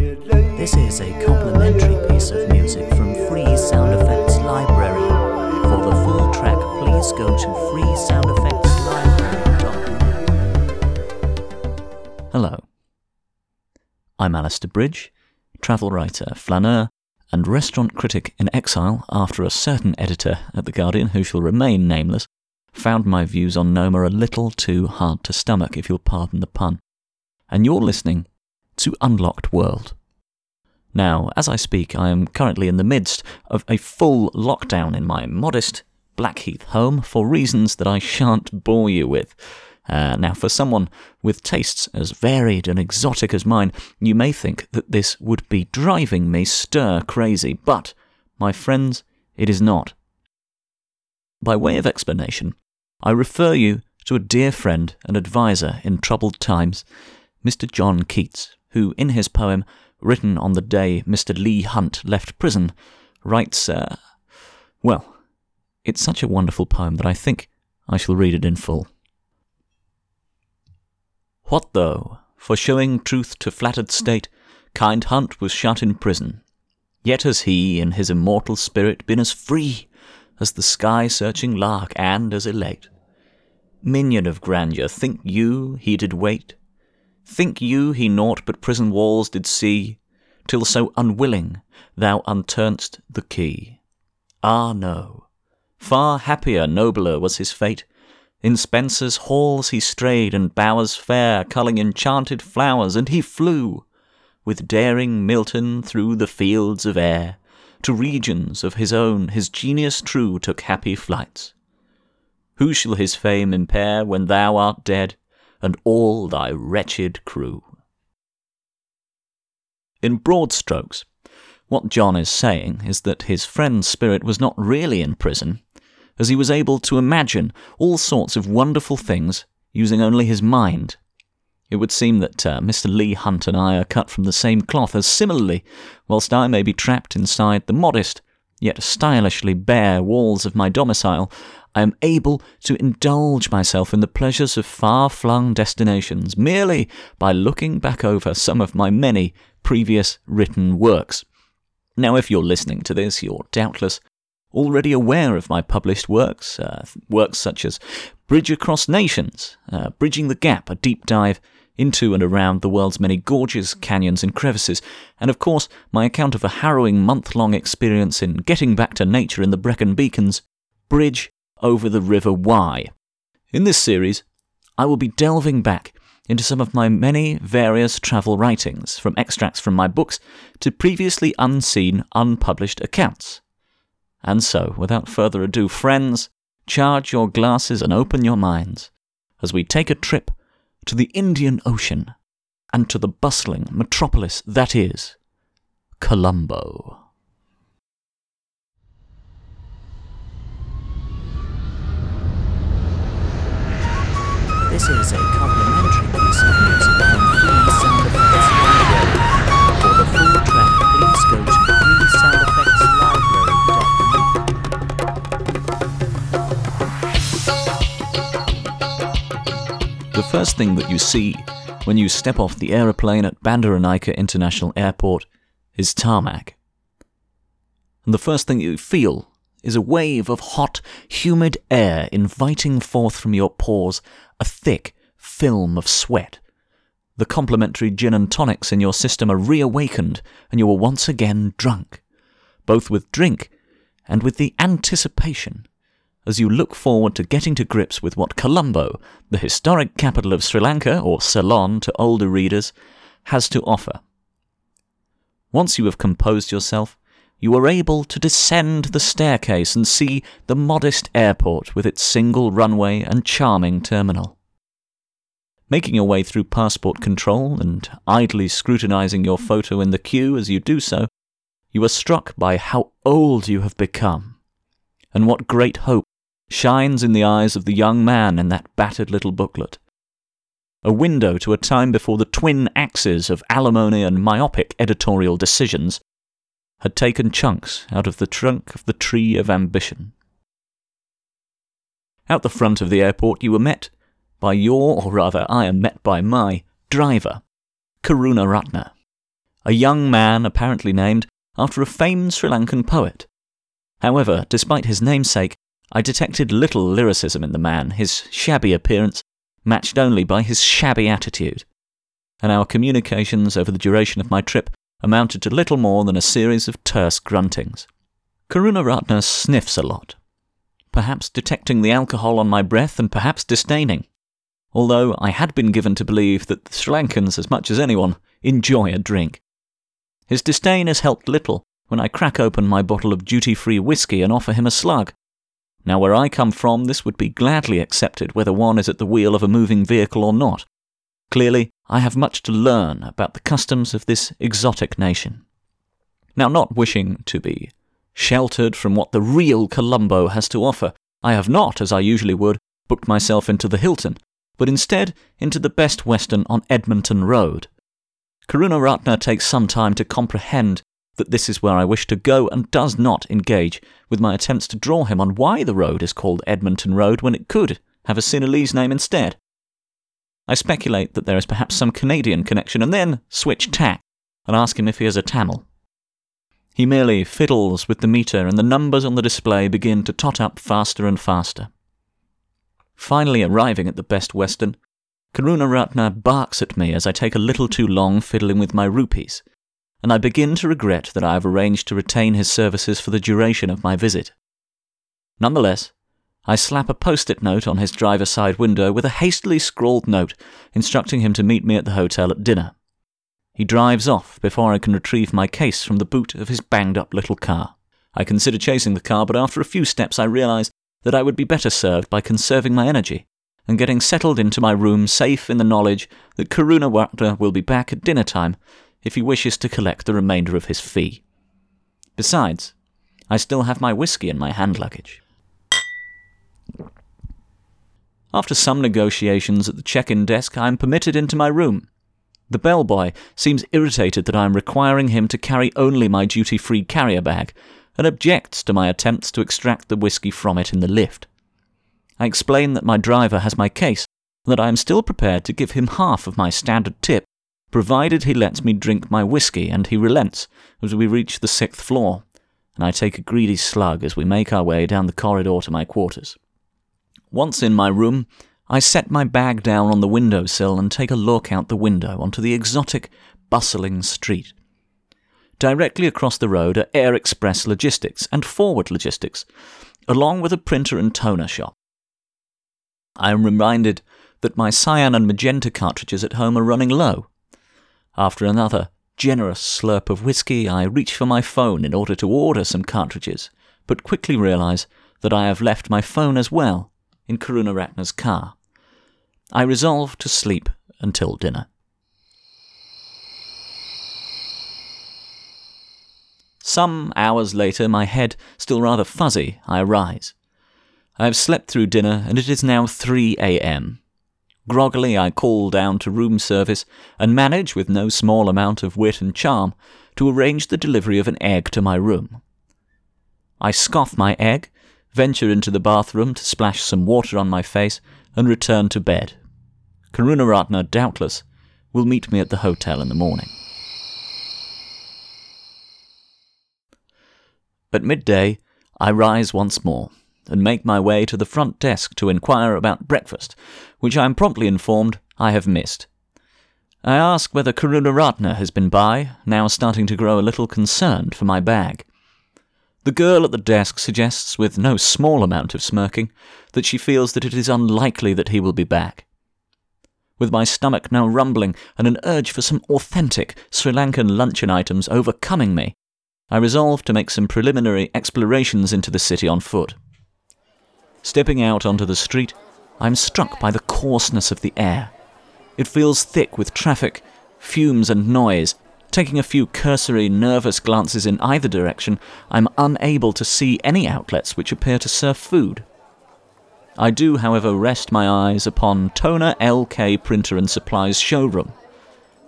This is a complimentary piece of music from Free Sound Effects Library. For the full track, please go to freesoundeffectslibrary.net. Hello. I'm Alistair Bridge, travel writer, flaneur, and restaurant critic in exile after a certain editor at The Guardian, who shall remain nameless, found my views on Noma a little too hard to stomach, if you'll pardon the pun. And you're listening to Unlocked World. Now, as I speak, I am currently in the midst of a full lockdown in my modest Blackheath home for reasons that I shan't bore you with. Uh, now, for someone with tastes as varied and exotic as mine, you may think that this would be driving me stir crazy, but, my friends, it is not. By way of explanation, I refer you to a dear friend and adviser in troubled times, Mr. John Keats, who, in his poem written on the day Mr. Leigh Hunt left prison, writes, uh, well, it's such a wonderful poem that I think I shall read it in full. What though, for showing truth to flattered state, kind Hunt was shut in prison? Yet has he, in his immortal spirit, been as free as the sky searching lark, and as elate. Minion of grandeur, think you he did wait? Think you he naught but prison walls did see, till so unwilling thou unturn'st the key? Ah, no! Far happier, nobler was his fate. In Spenser's halls he strayed, and bowers fair, culling enchanted flowers, and he flew with daring Milton through the fields of air. To regions of his own, his genius true took happy flights. Who shall his fame impair when thou art dead, and all thy wretched crew? In broad strokes, what John is saying is that his friend's spirit was not really in prison, as he was able to imagine all sorts of wonderful things using only his mind. It would seem that uh, Mr. Leigh Hunt and I are cut from the same cloth, as similarly, whilst I may be trapped inside the modest, yet stylishly bare walls of my domicile, I am able to indulge myself in the pleasures of far flung destinations merely by looking back over some of my many previous written works. Now, if you're listening to this, you're doubtless already aware of my published works, uh, works such as Bridge Across Nations, uh, Bridging the Gap, a deep dive into and around the world's many gorges, canyons, and crevices, and of course, my account of a harrowing month long experience in getting back to nature in the Brecon Beacons, Bridge over the River Wye. In this series, I will be delving back into some of my many various travel writings, from extracts from my books to previously unseen, unpublished accounts. And so, without further ado, friends, charge your glasses and open your minds as we take a trip to the Indian Ocean and to the bustling metropolis that is Colombo. This is a complimentary piece of music from Free Sound Effects Library. For the full track, please go to freesoundeffectslibrary.net. The first thing that you see when you step off the aeroplane at Bandaranaike International Airport is tarmac. And the first thing you feel is a wave of hot, humid air inviting forth from your pores a thick film of sweat. The complementary gin and tonics in your system are reawakened, and you are once again drunk, both with drink and with the anticipation as you look forward to getting to grips with what Colombo, the historic capital of Sri Lanka, or Ceylon to older readers, has to offer. Once you have composed yourself, you are able to descend the staircase and see the modest airport with its single runway and charming terminal. Making your way through passport control and idly scrutinizing your photo in the queue as you do so, you are struck by how old you have become, and what great hope shines in the eyes of the young man in that battered little booklet. A window to a time before the twin axes of alimony and myopic editorial decisions had taken chunks out of the trunk of the tree of ambition. Out the front of the airport, you were met by your, or rather, I am met by my driver, Karuna Ratna. a young man apparently named after a famed Sri Lankan poet. However, despite his namesake, I detected little lyricism in the man, his shabby appearance matched only by his shabby attitude. And our communications over the duration of my trip amounted to little more than a series of terse gruntings. Karunaratna sniffs a lot, perhaps detecting the alcohol on my breath and perhaps disdaining, although I had been given to believe that the Sri Lankans, as much as anyone, enjoy a drink. His disdain has helped little when I crack open my bottle of duty free whisky and offer him a slug. Now, where I come from, this would be gladly accepted whether one is at the wheel of a moving vehicle or not. Clearly, I have much to learn about the customs of this exotic nation. Now, not wishing to be sheltered from what the real Colombo has to offer, I have not, as I usually would, booked myself into the Hilton, but instead into the Best Western on Edmonton Road. Karunaratna takes some time to comprehend that this is where I wish to go and does not engage with my attempts to draw him on why the road is called Edmonton Road when it could have a Sinhalese name instead. I speculate that there is perhaps some Canadian connection and then switch tack and ask him if he has a Tamil. He merely fiddles with the meter and the numbers on the display begin to tot up faster and faster. Finally arriving at the Best Western, Karuna Ratna barks at me as I take a little too long fiddling with my rupees and I begin to regret that I have arranged to retain his services for the duration of my visit. Nonetheless, I slap a post it note on his driver's side window with a hastily scrawled note instructing him to meet me at the hotel at dinner. He drives off before I can retrieve my case from the boot of his banged up little car. I consider chasing the car, but after a few steps I realize that I would be better served by conserving my energy and getting settled into my room safe in the knowledge that Karunaratna will be back at dinner time if he wishes to collect the remainder of his fee. Besides, I still have my whisky in my hand luggage. After some negotiations at the check in desk, I am permitted into my room. The bellboy seems irritated that I am requiring him to carry only my duty free carrier bag and objects to my attempts to extract the whisky from it in the lift. I explain that my driver has my case and that I am still prepared to give him half of my standard tip provided he lets me drink my whisky, and he relents as we reach the sixth floor, and I take a greedy slug as we make our way down the corridor to my quarters. Once in my room, I set my bag down on the window sill and take a look out the window onto the exotic, bustling street. Directly across the road are Air Express Logistics and Forward Logistics, along with a printer and toner shop. I am reminded that my cyan and magenta cartridges at home are running low, after another generous slurp of whisky, I reach for my phone in order to order some cartridges, but quickly realize that I have left my phone as well in Karuna Ratna's car. I resolve to sleep until dinner. Some hours later, my head still rather fuzzy, I arise. I have slept through dinner, and it is now 3 a.m. Groggily, I call down to room service and manage, with no small amount of wit and charm, to arrange the delivery of an egg to my room. I scoff my egg, venture into the bathroom to splash some water on my face, and return to bed. Karunaratna, doubtless, will meet me at the hotel in the morning. At midday, I rise once more and make my way to the front desk to inquire about breakfast, which I am promptly informed I have missed. I ask whether Karunaratna has been by, now starting to grow a little concerned for my bag. The girl at the desk suggests, with no small amount of smirking, that she feels that it is unlikely that he will be back. With my stomach now rumbling and an urge for some authentic Sri Lankan luncheon items overcoming me, I resolve to make some preliminary explorations into the city on foot. Stepping out onto the street, I am struck by the coarseness of the air. It feels thick with traffic, fumes, and noise. Taking a few cursory, nervous glances in either direction, I am unable to see any outlets which appear to serve food. I do, however, rest my eyes upon Toner LK Printer and Supplies showroom,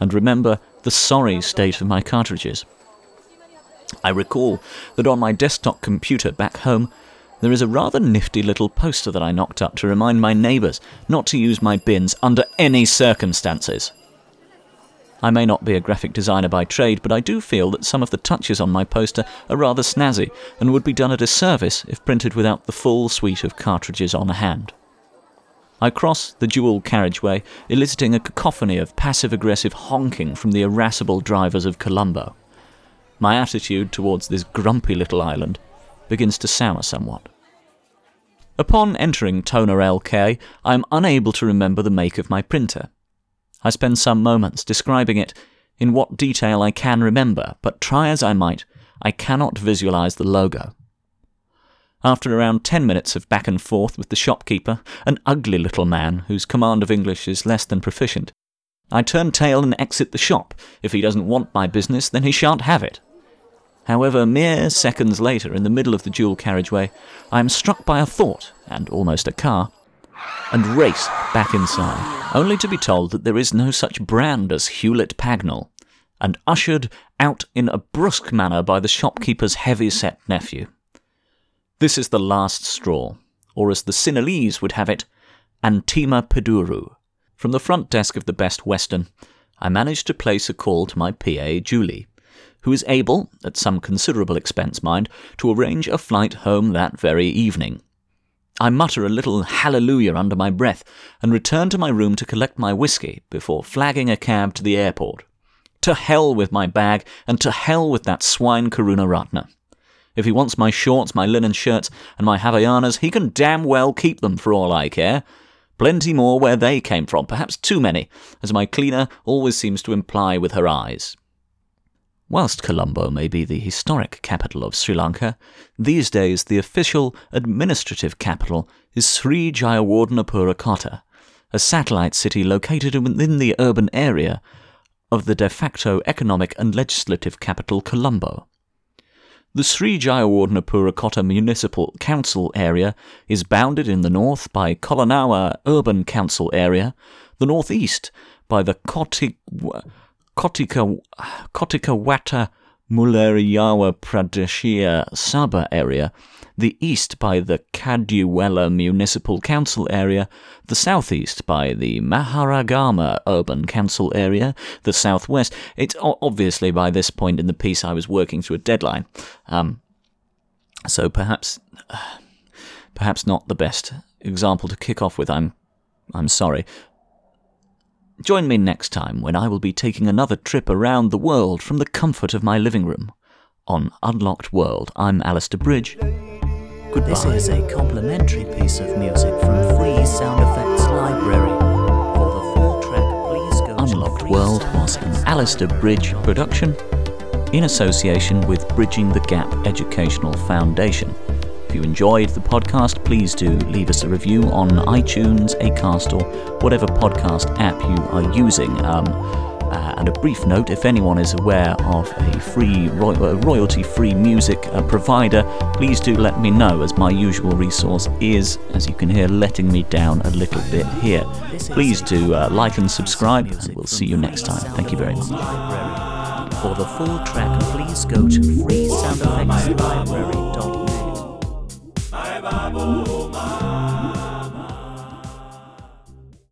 and remember the sorry state of my cartridges. I recall that on my desktop computer back home, there is a rather nifty little poster that I knocked up to remind my neighbours not to use my bins under any circumstances. I may not be a graphic designer by trade, but I do feel that some of the touches on my poster are rather snazzy and would be done a disservice if printed without the full suite of cartridges on hand. I cross the dual carriageway, eliciting a cacophony of passive aggressive honking from the irascible drivers of Colombo. My attitude towards this grumpy little island begins to sour somewhat. Upon entering Toner LK, I am unable to remember the make of my printer. I spend some moments describing it in what detail I can remember, but try as I might, I cannot visualize the logo. After around ten minutes of back and forth with the shopkeeper, an ugly little man whose command of English is less than proficient, I turn tail and exit the shop. If he doesn't want my business, then he shan't have it. However, mere seconds later, in the middle of the dual carriageway, I am struck by a thought, and almost a car, and race back inside, only to be told that there is no such brand as Hewlett Pagnell, and ushered out in a brusque manner by the shopkeeper's heavy set nephew. This is the last straw, or as the Sinhalese would have it, Antima Peduru. From the front desk of the Best Western, I managed to place a call to my PA, Julie, who is able, at some considerable expense, mind, to arrange a flight home that very evening, I mutter a little hallelujah under my breath and return to my room to collect my whisky before flagging a cab to the airport. To hell with my bag, and to hell with that swine Karunaratne. If he wants my shorts, my linen shirts, and my Havaianas, he can damn well keep them for all I care. Plenty more where they came from, perhaps too many, as my cleaner always seems to imply with her eyes. Whilst Colombo may be the historic capital of Sri Lanka, these days the official administrative capital is Sri Jayewardenepura Kota, a satellite city located within the urban area of the de facto economic and legislative capital Colombo. The Sri Jayewardenepura Kota Municipal Council area is bounded in the north by Kolonnawa Urban Council area, the northeast by the Kotik Kotika, Kotikawatta Mulleriyawa Pradeshiya Sabha area, the east by the Kaduwela Municipal Council area, the southeast by the Maharagama Urban Council area, the southwest. It's obviously by this point in the piece I was working to a deadline, um, so perhaps, perhaps not the best example to kick off with. I'm, I'm sorry, Join me next time when I will be taking another trip around the world from the comfort of my living room. On Unlocked World, I'm Alistair Bridge. Goodbye. This is a complimentary piece of music from Free Sound Effects Library. For the full track, please go Unlocked World was an Alistair Bridge production in association with Bridging the Gap Educational Foundation. If you enjoyed the podcast, please do leave us a review on iTunes, Acast, or whatever podcast app you are using. Um, uh, and a brief note if anyone is aware of a free uh, royalty free music uh, provider, please do let me know, as my usual resource is, as you can hear, letting me down a little bit here. Please do uh, like and subscribe, and we'll see you next time. Thank you very much. For the full track, please go to freesoundeffectslibrary.net. Bible.